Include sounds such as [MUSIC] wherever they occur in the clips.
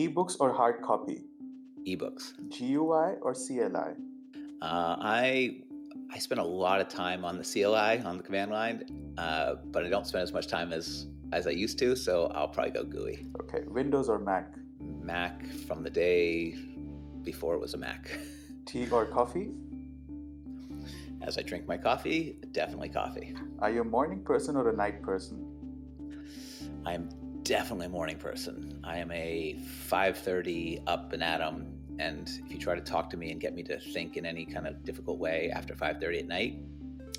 Ebooks or hard copy? Ebooks. GUI or CLI? Uh, I I spend a lot of time on the CLI on the command line, uh, but I don't spend as much time as as I used to. So I'll probably go GUI. Okay, Windows or Mac? Mac from the day before it was a Mac. [LAUGHS] Tea or coffee? As I drink my coffee, definitely coffee. Are you a morning person or a night person? I'm definitely a morning person. I am a 5:30 up and at 'em, and if you try to talk to me and get me to think in any kind of difficult way after 5:30 at night,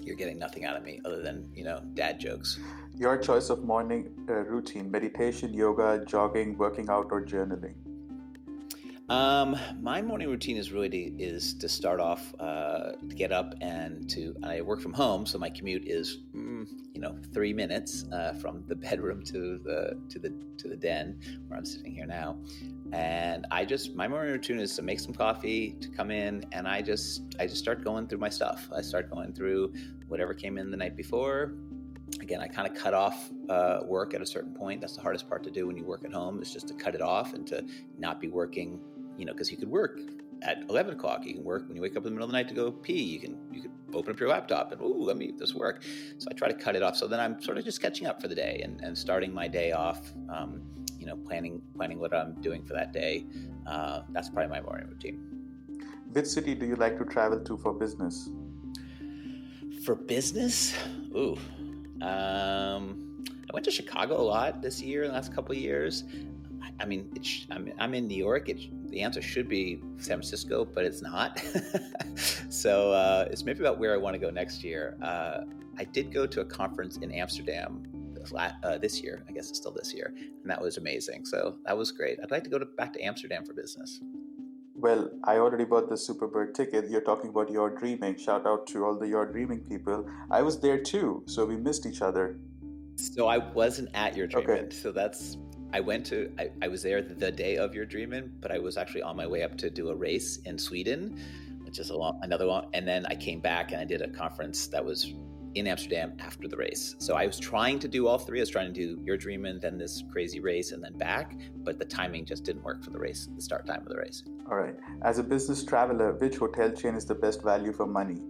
you're getting nothing out of me other than you know dad jokes. Your choice of morning uh, routine: meditation, yoga, jogging, working out, or journaling. Um, my morning routine is really to, is to start off uh, to get up and to I work from home, so my commute is mm, you know three minutes uh, from the [LAUGHS] bedroom to the to the to the den where I'm sitting here now, and I just my morning routine is to make some coffee, to come in, and I just I just start going through my stuff. I start going through whatever came in the night before, again, I kind of cut off uh, work at a certain point. That's the hardest part to do when you work at home is just to cut it off and to not be working you know, because you could work at 11 o'clock. You can work when you wake up in the middle of the night to go pee. You can you can open up your laptop and ooh, let me this work. So I try to cut it off. So then I'm sort of just catching up for the day and, and starting my day off. Um, you know, planning planning what I'm doing for that day. Uh, that's probably my morning routine. Which city do you like to travel to for business? For business, ooh, um, I went to Chicago a lot this year, the last couple of years. I mean, sh- I'm, I'm, in New York. It, the answer should be San Francisco, but it's not. [LAUGHS] so uh, it's maybe about where I want to go next year. Uh, I did go to a conference in Amsterdam uh, this year. I guess it's still this year, and that was amazing. So that was great. I'd like to go to, back to Amsterdam for business. Well, I already bought the Superbird ticket. You're talking about YeurDreamin'. Shout out to all the YeurDreamin' people. I was there too, so we missed each other. So I wasn't at your dreaming. Okay. So that's I went to, I, I, was there the day of YeurDreamin', but I was actually on my way up to do a race in Sweden, which is a long, another one. And then I came back and I did a conference that was in Amsterdam after the race. So I was trying to do all three. I was trying to do YeurDreamin', then this crazy race, and then back. But the timing just didn't work for the race, the start time of the race. All right. As a business traveler, which hotel chain is the best value for money?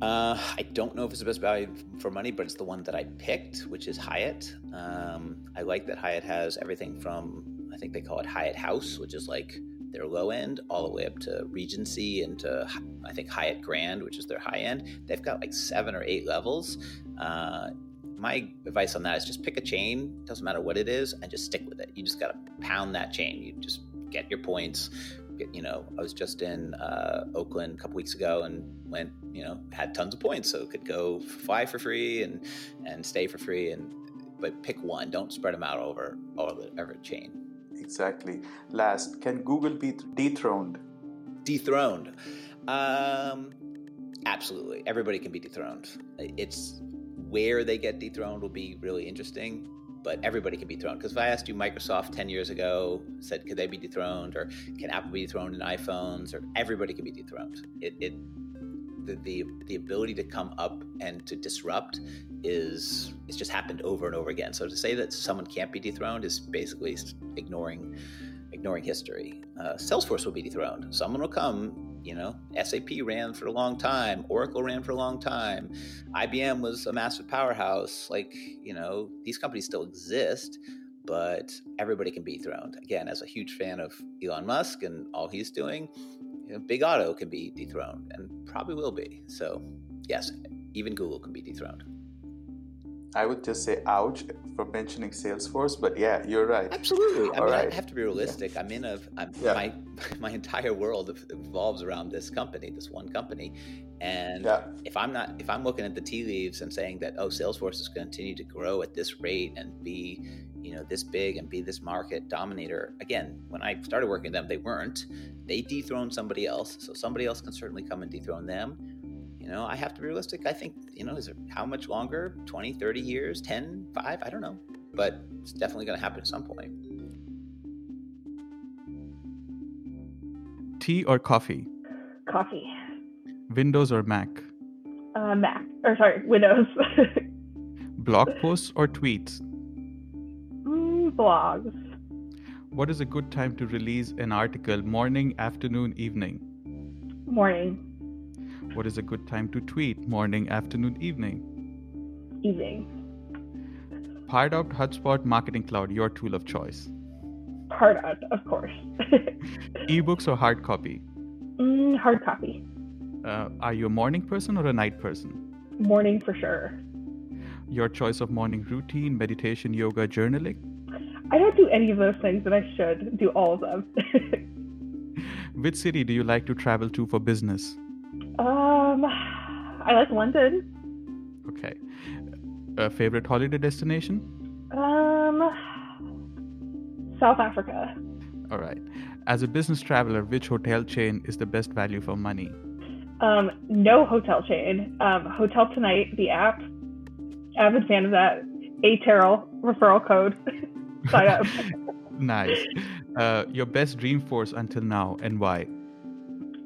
Uh, I don't know if it's the best value for money, but it's the one that I picked, which is Hyatt. Um, I like that Hyatt has everything from, I think they call it Hyatt House, which is like their low end, all the way up to Regency and to, I think, Hyatt Grand, which is their high end. They've got like seven or eight levels. Uh, my advice on that is just pick a chain, doesn't matter what it is, and just stick with it. You just got to pound that chain. You just get your points, you know, I was just in uh, Oakland a couple weeks ago and went, you know, had tons of points, so could go fly for free and and stay for free, and but pick one. Don't spread them out over all the ever chain. Exactly. Last, can Google be dethroned? Dethroned. Um, absolutely. Everybody can be dethroned. It's where they get dethroned will be really interesting but everybody can be thrown. Because if I asked you Microsoft 10 years ago, said, could they be dethroned? Or can Apple be dethroned in iPhones? Or everybody can be dethroned. It, it the, the, the ability to come up and to disrupt is it's just happened over and over again. So to say that someone can't be dethroned is basically ignoring ignoring history. Uh, Salesforce will be dethroned. Someone will come you know, SAP ran for a long time, Oracle ran for a long time, IBM was a massive powerhouse. Like, you know, these companies still exist, but everybody can be dethroned. Again, as a huge fan of Elon Musk and all he's doing, you know, Big Auto can be dethroned and probably will be. So, yes, even Google can be dethroned. I would just say ouch for mentioning Salesforce, but yeah, you're right. Absolutely. I, mean, right. I have to be realistic. I'm in a I'm, yeah. my [LAUGHS] my entire world revolves around this company, this one company, and yeah. if I'm not if I'm looking at the tea leaves and saying that oh Salesforce is going to continue to grow at this rate and be you know this big and be this market dominator again when I started working with them they weren't they dethroned somebody else so somebody else can certainly come and dethrone them you know, I have to be realistic. I think, you know, is it how much longer? 20, 30 years, 10, 5? I don't know. But it's definitely going to happen at some point. Tea or coffee? Coffee. Windows or Mac? Uh, Mac. Or sorry, Windows. [LAUGHS] Blog posts or tweets? Blogs. What is a good time to release an article? Morning, afternoon, evening? Morning. What is a good time to tweet? Morning, afternoon, evening? Evening. Pardot, HubSpot, Marketing Cloud, your tool of choice. Pardot, of course. [LAUGHS] Ebooks or hard copy? mm, hard copy. Uh, are you a morning person or a night person? Morning for sure. Your choice of morning routine, meditation, yoga, journaling? I don't do any of those things, and I should do all of them. [LAUGHS] Which city do you like to travel to for business? um, I like London. Okay. A favorite holiday destination? Um, South Africa. All right. As a business traveler, which hotel chain is the best value for money? Um, no hotel chain. Um, Hotel Tonight, the app. Avid fan of that. A Terrell referral code. [LAUGHS] Sign up. [LAUGHS] nice. Uh, your best Dreamforce until now and why?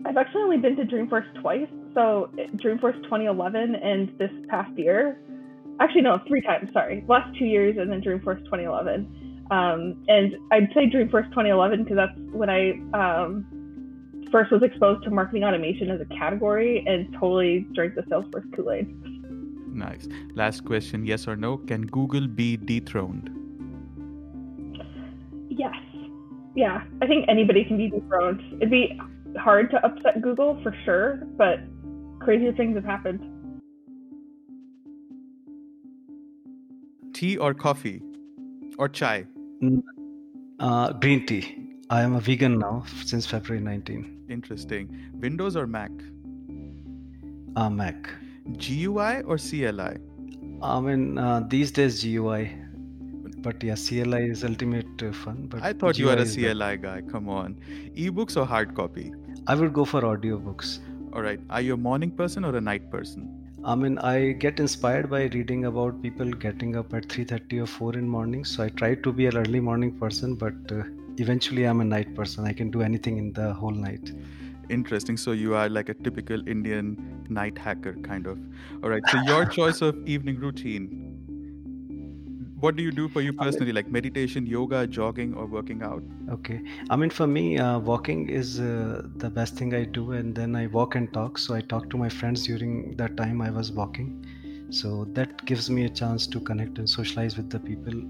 I've actually only been to Dreamforce twice. So Dreamforce 2011 and this past year. Actually, no, three times. Sorry, last two years and then Dreamforce 2011. Um, and I'd say Dreamforce 2011 because that's when I um, first was exposed to marketing automation as a category and totally drank the Salesforce Kool Aid. Nice. Last question yes or no? Can Google be dethroned? Yeah. I think anybody can be dethroned. It'd be hard to upset Google for sure, but crazier things have happened. Tea or coffee? Or chai? Uh, green tea. I am a vegan now since February 19. Interesting. Windows or Mac? Uh, Mac. GUI or CLI? I mean, uh, these days GUI. But yeah, CLI is ultimate uh, fun. But I thought you were a CLI guy. Come on. Ebooks or hard copy? I would go for audiobooks. All right. Are you a morning person or a night person? I mean, I get inspired by reading about people getting up at 3:30 or 4 in morning. So I try to be an early morning person, but uh, eventually I'm a night person. I can do anything in the whole night. Interesting. So you are like a typical Indian night hacker kind of. All right. So your [LAUGHS] choice of evening routine. What do you do for you personally? Like meditation, yoga, jogging, or working out? Okay. I mean, for me, uh, walking is uh, the best thing I do, and then I walk and talk. So I talk to my friends during that time I was walking. So that gives me a chance to connect and socialize with the people.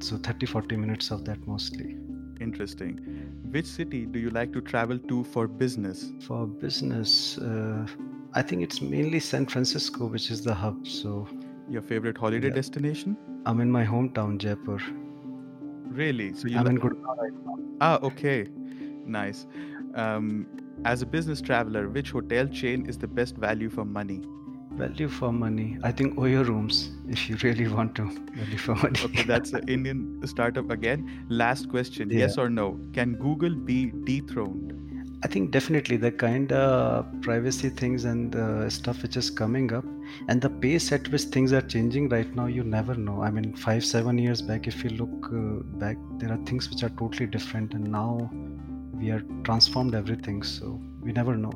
So 30 40 minutes of that mostly. Interesting. Which city do you like to travel to for business? For business, uh, I think it's mainly San Francisco, which is the hub. So Your favorite holiday Yeah. destination? I'm in my hometown, Jaipur. Really? So you I'm in Gurgaon right now. Ah, okay. Nice. Um, as a business traveler, which hotel chain is the best value for money? Value for money. I think Oyo rooms, if you really want to. Value for money. Okay, that's an [LAUGHS] Indian startup again. Last question yes or no? Can Google be dethroned? I think definitely the kind of privacy things and uh, stuff which is coming up, and the pace at which things are changing right now, you never know. I mean, five, seven years back, if you look uh, back, there are things which are totally different, and now we are transformed everything. So we never know.